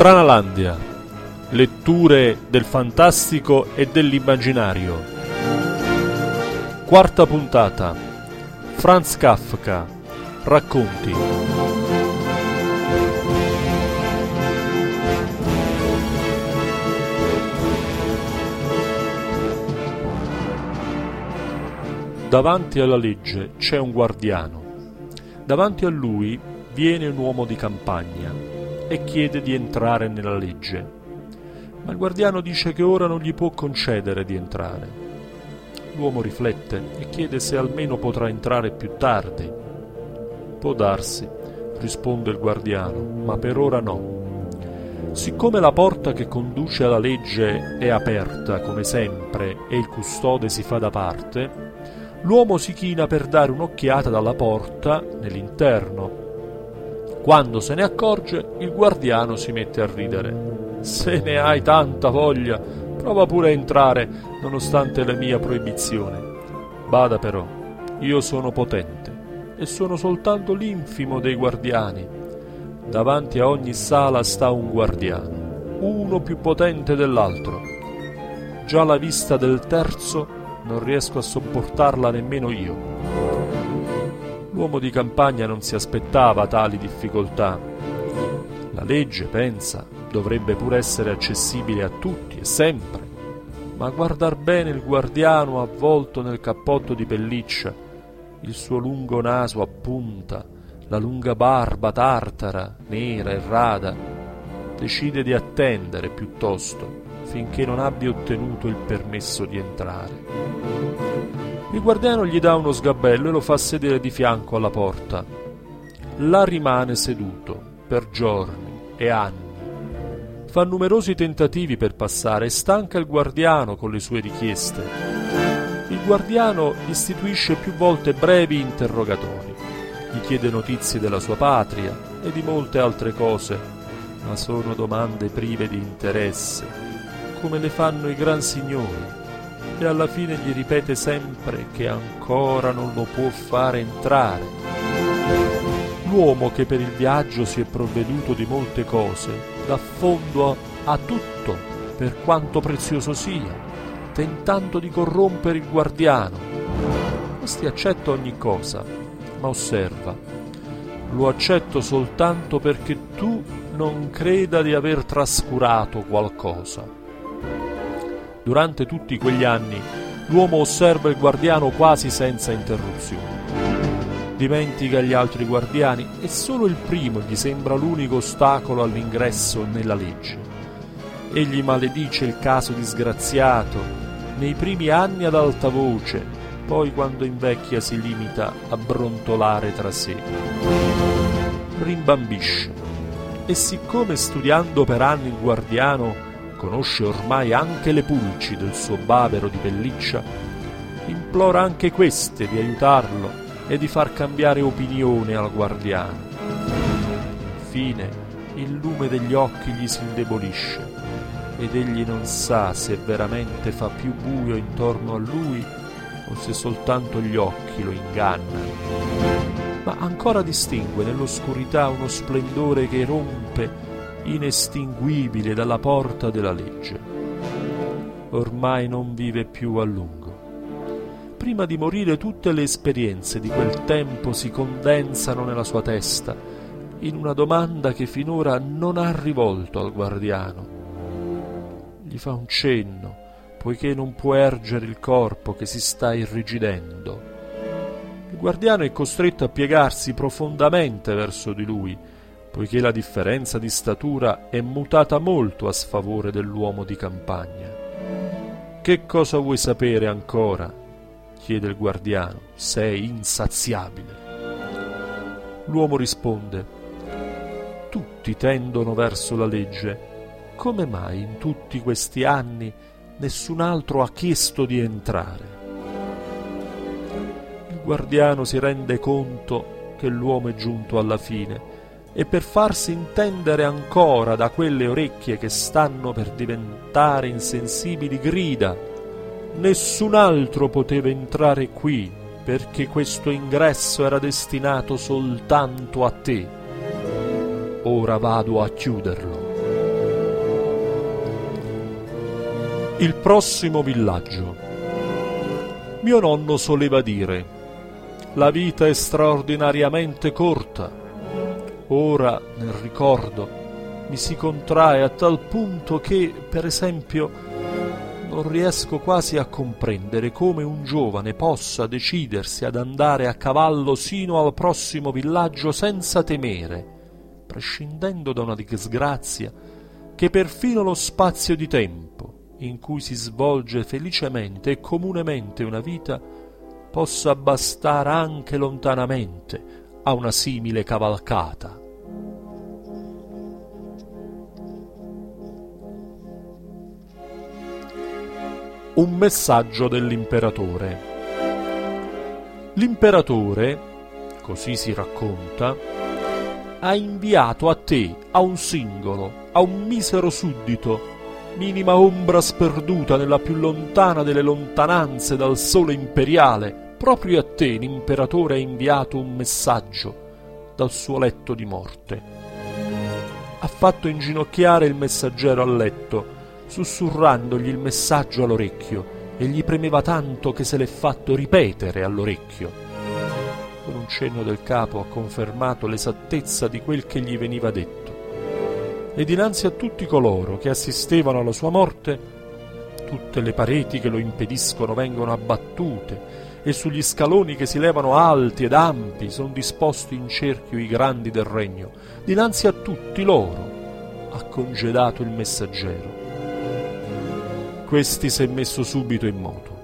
Stranalandia. Letture del fantastico e dell'immaginario. Quarta puntata. Franz Kafka. Racconti. Davanti alla legge c'è un guardiano. Davanti a lui viene un uomo di campagna e chiede di entrare nella legge. Ma il guardiano dice che ora non gli può concedere di entrare. L'uomo riflette e chiede se almeno potrà entrare più tardi. Può darsi, risponde il guardiano, ma per ora no. Siccome la porta che conduce alla legge è aperta, come sempre, e il custode si fa da parte, l'uomo si china per dare un'occhiata dalla porta nell'interno quando se ne accorge, il guardiano si mette a ridere. Se ne hai tanta voglia, prova pure a entrare, nonostante la mia proibizione. Bada però, io sono potente e sono soltanto l'infimo dei guardiani. Davanti a ogni sala sta un guardiano, uno più potente dell'altro. Già la vista del terzo non riesco a sopportarla nemmeno io. L'uomo di campagna non si aspettava tali difficoltà. La legge, pensa, dovrebbe pur essere accessibile a tutti e sempre. Ma guardar bene il guardiano avvolto nel cappotto di pelliccia, il suo lungo naso a punta, la lunga barba tartara, nera e rada, decide di attendere piuttosto finché non abbia ottenuto il permesso di entrare. Il guardiano gli dà uno sgabello e lo fa sedere di fianco alla porta. Là rimane seduto per giorni e anni. Fa numerosi tentativi per passare e stanca il guardiano con le sue richieste. Il guardiano istituisce più volte brevi interrogatori. Gli chiede notizie della sua patria e di molte altre cose, ma sono domande prive di interesse, come le fanno i gran signori e alla fine gli ripete sempre che ancora non lo può fare entrare. L'uomo che per il viaggio si è provveduto di molte cose dà fondo a tutto, per quanto prezioso sia, tentando di corrompere il guardiano. Questi accetta ogni cosa, ma osserva. Lo accetto soltanto perché tu non creda di aver trascurato qualcosa. Durante tutti quegli anni l'uomo osserva il guardiano quasi senza interruzione. Dimentica gli altri guardiani e solo il primo gli sembra l'unico ostacolo all'ingresso nella legge. Egli maledice il caso disgraziato nei primi anni ad alta voce, poi quando invecchia si limita a brontolare tra sé. Rimbambisce e siccome studiando per anni il guardiano conosce ormai anche le pulci del suo bavero di pelliccia, implora anche queste di aiutarlo e di far cambiare opinione al guardiano. Infine, il lume degli occhi gli si indebolisce ed egli non sa se veramente fa più buio intorno a lui o se soltanto gli occhi lo ingannano. Ma ancora distingue nell'oscurità uno splendore che rompe inestinguibile dalla porta della legge. Ormai non vive più a lungo. Prima di morire tutte le esperienze di quel tempo si condensano nella sua testa in una domanda che finora non ha rivolto al guardiano. Gli fa un cenno, poiché non può ergere il corpo che si sta irrigidendo. Il guardiano è costretto a piegarsi profondamente verso di lui, poiché la differenza di statura è mutata molto a sfavore dell'uomo di campagna. Che cosa vuoi sapere ancora? chiede il guardiano. Sei insaziabile. L'uomo risponde Tutti tendono verso la legge. Come mai in tutti questi anni nessun altro ha chiesto di entrare? Il guardiano si rende conto che l'uomo è giunto alla fine e per farsi intendere ancora da quelle orecchie che stanno per diventare insensibili grida Nessun altro poteva entrare qui perché questo ingresso era destinato soltanto a te. Ora vado a chiuderlo. Il prossimo villaggio. Mio nonno soleva dire, la vita è straordinariamente corta Ora, nel ricordo, mi si contrae a tal punto che, per esempio, non riesco quasi a comprendere come un giovane possa decidersi ad andare a cavallo sino al prossimo villaggio senza temere, prescindendo da una disgrazia che perfino lo spazio di tempo in cui si svolge felicemente e comunemente una vita possa bastare anche lontanamente a una simile cavalcata. Un messaggio dell'imperatore. L'imperatore, così si racconta, ha inviato a te, a un singolo, a un misero suddito, minima ombra sperduta nella più lontana delle lontananze dal sole imperiale, proprio a te l'imperatore ha inviato un messaggio dal suo letto di morte. Ha fatto inginocchiare il messaggero al letto, sussurrandogli il messaggio all'orecchio, e gli premeva tanto che se l'è fatto ripetere all'orecchio. Con un cenno del capo ha confermato l'esattezza di quel che gli veniva detto e dinanzi a tutti coloro che assistevano alla sua morte, tutte le pareti che lo impediscono vengono abbattute e sugli scaloni che si levano alti ed ampi sono disposti in cerchio i grandi del regno. Dinanzi a tutti loro ha congedato il messaggero. Questi si è messo subito in moto.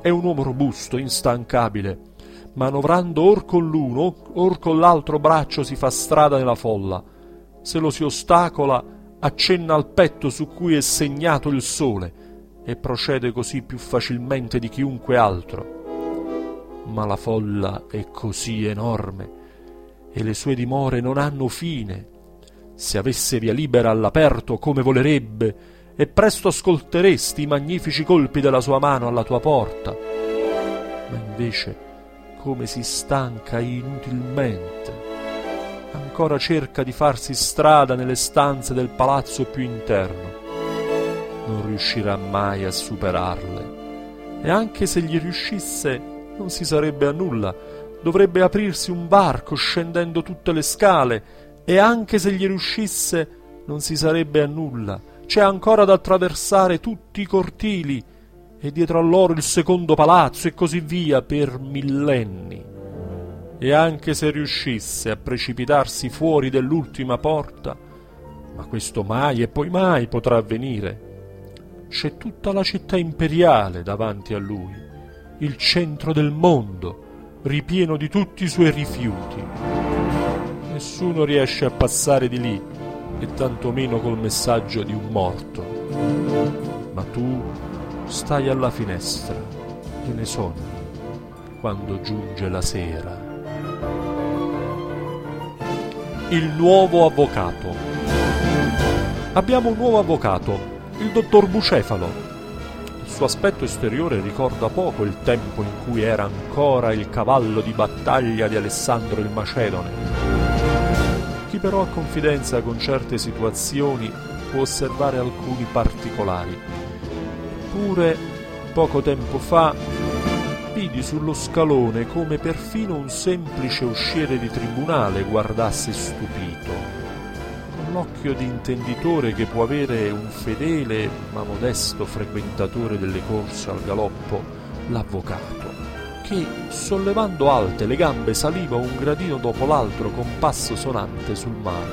È un uomo robusto, instancabile. Manovrando or con l'uno, or con l'altro braccio si fa strada nella folla se lo si ostacola, accenna al petto su cui è segnato il sole e procede così più facilmente di chiunque altro. Ma la folla è così enorme e le sue dimore non hanno fine. Se avesse via libera all'aperto come volerebbe, e presto ascolteresti i magnifici colpi della sua mano alla tua porta. Ma invece come si stanca inutilmente ancora cerca di farsi strada nelle stanze del palazzo più interno. Non riuscirà mai a superarle. E anche se gli riuscisse, non si sarebbe a nulla. Dovrebbe aprirsi un varco scendendo tutte le scale, e anche se gli riuscisse, non si sarebbe a nulla. C'è ancora da attraversare tutti i cortili, e dietro a loro il secondo palazzo, e così via per millenni e anche se riuscisse a precipitarsi fuori dell'ultima porta, ma questo mai e poi mai potrà avvenire. C'è tutta la città imperiale davanti a lui, il centro del mondo, ripieno di tutti i suoi rifiuti. Nessuno riesce a passare di lì, e tantomeno col messaggio di un morto. Ma tu stai alla finestra e ne sogni quando giunge la sera. Il nuovo avvocato. Abbiamo un nuovo avvocato, il dottor Bucefalo. Il suo aspetto esteriore ricorda poco il tempo in cui era ancora il cavallo di battaglia di Alessandro il Macedone. Chi però ha confidenza con certe situazioni può osservare alcuni particolari. Pure poco tempo fa vidi sullo scalone come perfino un semplice usciere di tribunale guardasse stupito, con l'occhio di intenditore che può avere un fedele ma modesto frequentatore delle corse al galoppo, l'avvocato, che, sollevando alte le gambe, saliva un gradino dopo l'altro con passo sonante sul mare.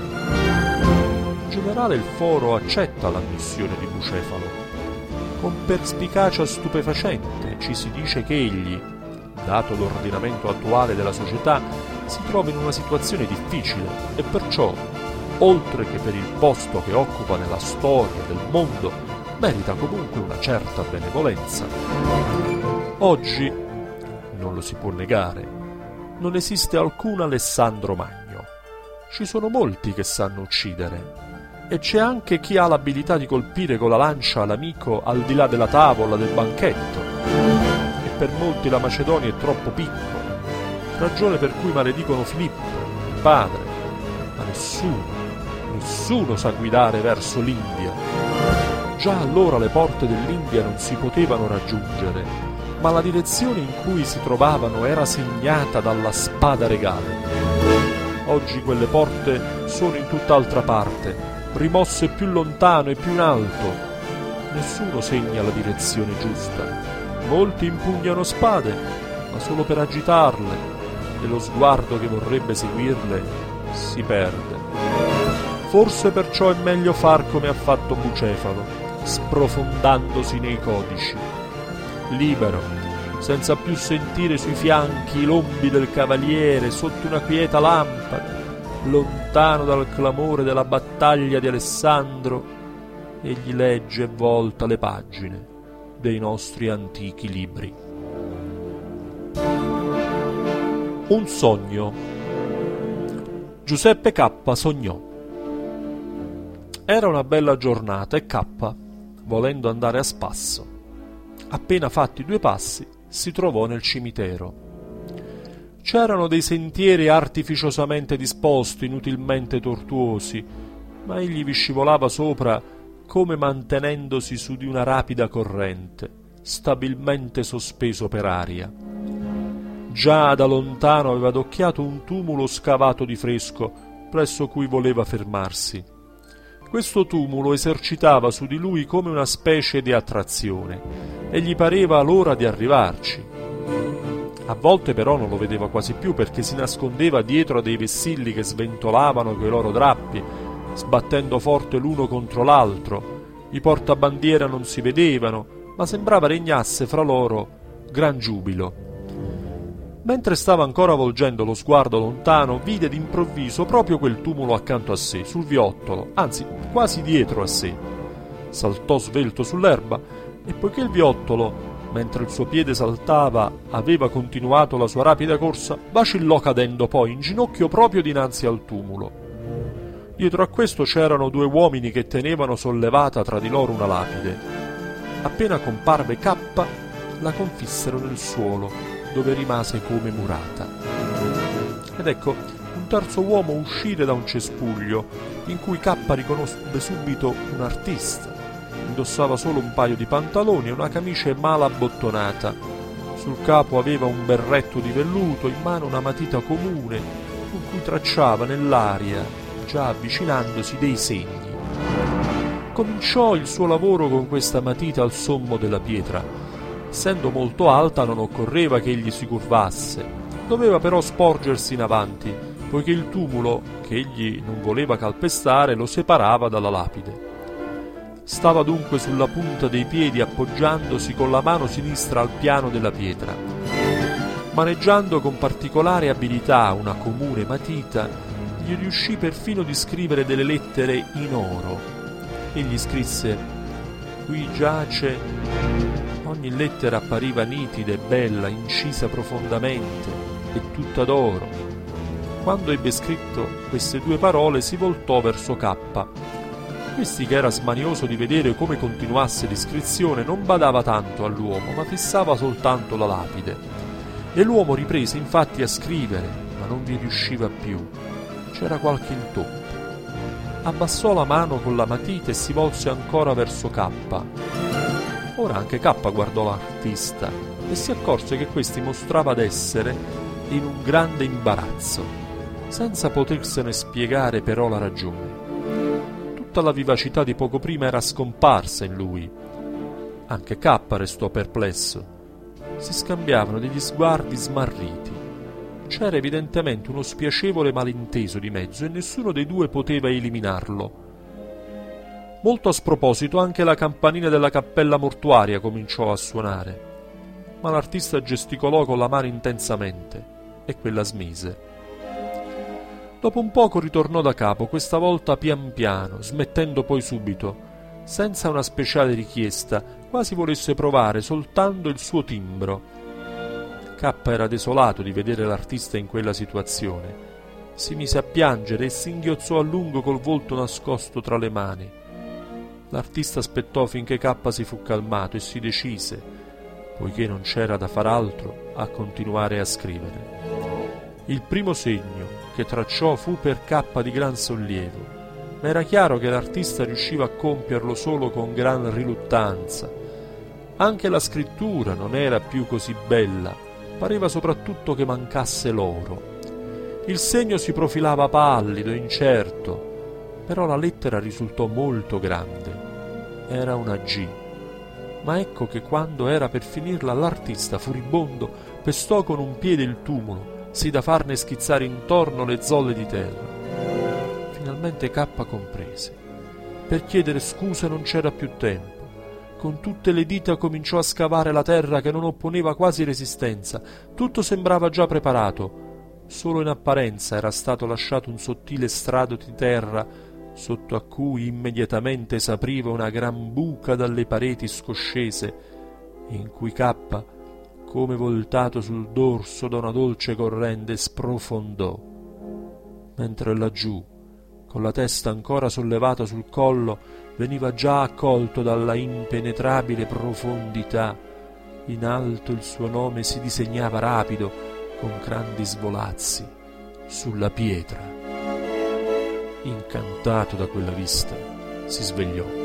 In generale il foro accetta l'ammissione di Bucefalo, con perspicacia stupefacente ci si dice che egli, dato l'ordinamento attuale della società, si trova in una situazione difficile e perciò, oltre che per il posto che occupa nella storia del mondo, merita comunque una certa benevolenza. Oggi, non lo si può negare, non esiste alcun Alessandro Magno. Ci sono molti che sanno uccidere, e c'è anche chi ha l'abilità di colpire con la lancia l'amico al di là della tavola del banchetto. E per molti la Macedonia è troppo piccola, ragione per cui maledicono Filippo, il padre, ma nessuno, nessuno sa guidare verso l'India. Già allora le porte dell'India non si potevano raggiungere, ma la direzione in cui si trovavano era segnata dalla spada regale. Oggi quelle porte sono in tutt'altra parte, rimosse più lontano e più in alto. Nessuno segna la direzione giusta. Molti impugnano spade, ma solo per agitarle, e lo sguardo che vorrebbe seguirle si perde. Forse perciò è meglio far come ha fatto Bucefalo, sprofondandosi nei codici. Libero, senza più sentire sui fianchi i lombi del cavaliere sotto una quieta lampada, lontano dal clamore della battaglia di Alessandro, egli legge e volta le pagine dei nostri antichi libri. Un sogno. Giuseppe K. sognò. Era una bella giornata e K, volendo andare a spasso, appena fatti due passi, si trovò nel cimitero. C'erano dei sentieri artificiosamente disposti, inutilmente tortuosi, ma egli vi scivolava sopra come mantenendosi su di una rapida corrente, stabilmente sospeso per aria. Già da lontano aveva adocchiato un tumulo scavato di fresco, presso cui voleva fermarsi. Questo tumulo esercitava su di lui come una specie di attrazione, e gli pareva l'ora di arrivarci. A volte però non lo vedeva quasi più perché si nascondeva dietro a dei vessilli che sventolavano coi loro drappi, sbattendo forte l'uno contro l'altro. I portabandiera non si vedevano, ma sembrava regnasse fra loro gran giubilo. Mentre stava ancora volgendo lo sguardo lontano, vide d'improvviso proprio quel tumulo accanto a sé, sul viottolo, anzi quasi dietro a sé. Saltò svelto sull'erba e poiché il viottolo, mentre il suo piede saltava, aveva continuato la sua rapida corsa, vacillò cadendo poi in ginocchio proprio dinanzi al tumulo. Dietro a questo c'erano due uomini che tenevano sollevata tra di loro una lapide. Appena comparve K, la confissero nel suolo dove rimase come murata. Ed ecco un terzo uomo uscire da un cespuglio in cui K riconobbe subito un artista. Indossava solo un paio di pantaloni e una camicia male abbottonata. Sul capo aveva un berretto di velluto, in mano una matita comune con cui tracciava nell'aria, già avvicinandosi, dei segni. Cominciò il suo lavoro con questa matita al sommo della pietra Essendo molto alta non occorreva che egli si curvasse, doveva però sporgersi in avanti, poiché il tumulo, che egli non voleva calpestare, lo separava dalla lapide. Stava dunque sulla punta dei piedi appoggiandosi con la mano sinistra al piano della pietra. Maneggiando con particolare abilità una comune matita, gli riuscì perfino di scrivere delle lettere in oro. Egli scrisse Qui giace Ogni lettera appariva nitida e bella, incisa profondamente e tutta d'oro. Quando ebbe scritto queste due parole si voltò verso K. Questi, che era smanioso di vedere come continuasse l'iscrizione, non badava tanto all'uomo, ma fissava soltanto la lapide. E l'uomo riprese infatti a scrivere, ma non vi riusciva più. C'era qualche intoppo. Abbassò la mano con la matita e si volse ancora verso K Ora anche K guardò l'artista e si accorse che questi mostrava d'essere in un grande imbarazzo, senza potersene spiegare però la ragione. Tutta la vivacità di poco prima era scomparsa in lui. Anche K restò perplesso. Si scambiavano degli sguardi smarriti. C'era evidentemente uno spiacevole malinteso di mezzo e nessuno dei due poteva eliminarlo Molto a sproposito anche la campanina della cappella mortuaria cominciò a suonare, ma l'artista gesticolò con la mano intensamente e quella smise. Dopo un poco ritornò da capo, questa volta pian piano, smettendo poi subito, senza una speciale richiesta, quasi volesse provare soltanto il suo timbro. K era desolato di vedere l'artista in quella situazione. Si mise a piangere e singhiozzò a lungo col volto nascosto tra le mani. L'artista aspettò finché K si fu calmato e si decise, poiché non c'era da far altro, a continuare a scrivere. Il primo segno che tracciò fu per K di gran sollievo. ma era chiaro che l'artista riusciva a compierlo solo con gran riluttanza. Anche la scrittura non era più così bella, pareva soprattutto che mancasse l'oro. Il segno si profilava pallido, incerto, però la lettera risultò molto grande. Era una G. Ma ecco che quando era per finirla l'artista furibondo pestò con un piede il tumulo, sì da farne schizzare intorno le zolle di terra. Finalmente K comprese. Per chiedere scuse non c'era più tempo. Con tutte le dita cominciò a scavare la terra che non opponeva quasi resistenza. Tutto sembrava già preparato. Solo in apparenza era stato lasciato un sottile strato di terra sotto a cui immediatamente s'apriva una gran buca dalle pareti scoscese, in cui K, come voltato sul dorso da una dolce corrente, sprofondò. Mentre laggiù, con la testa ancora sollevata sul collo, veniva già accolto dalla impenetrabile profondità. In alto il suo nome si disegnava rapido, con grandi svolazzi, sulla pietra. Incantato da quella vista, si svegliò.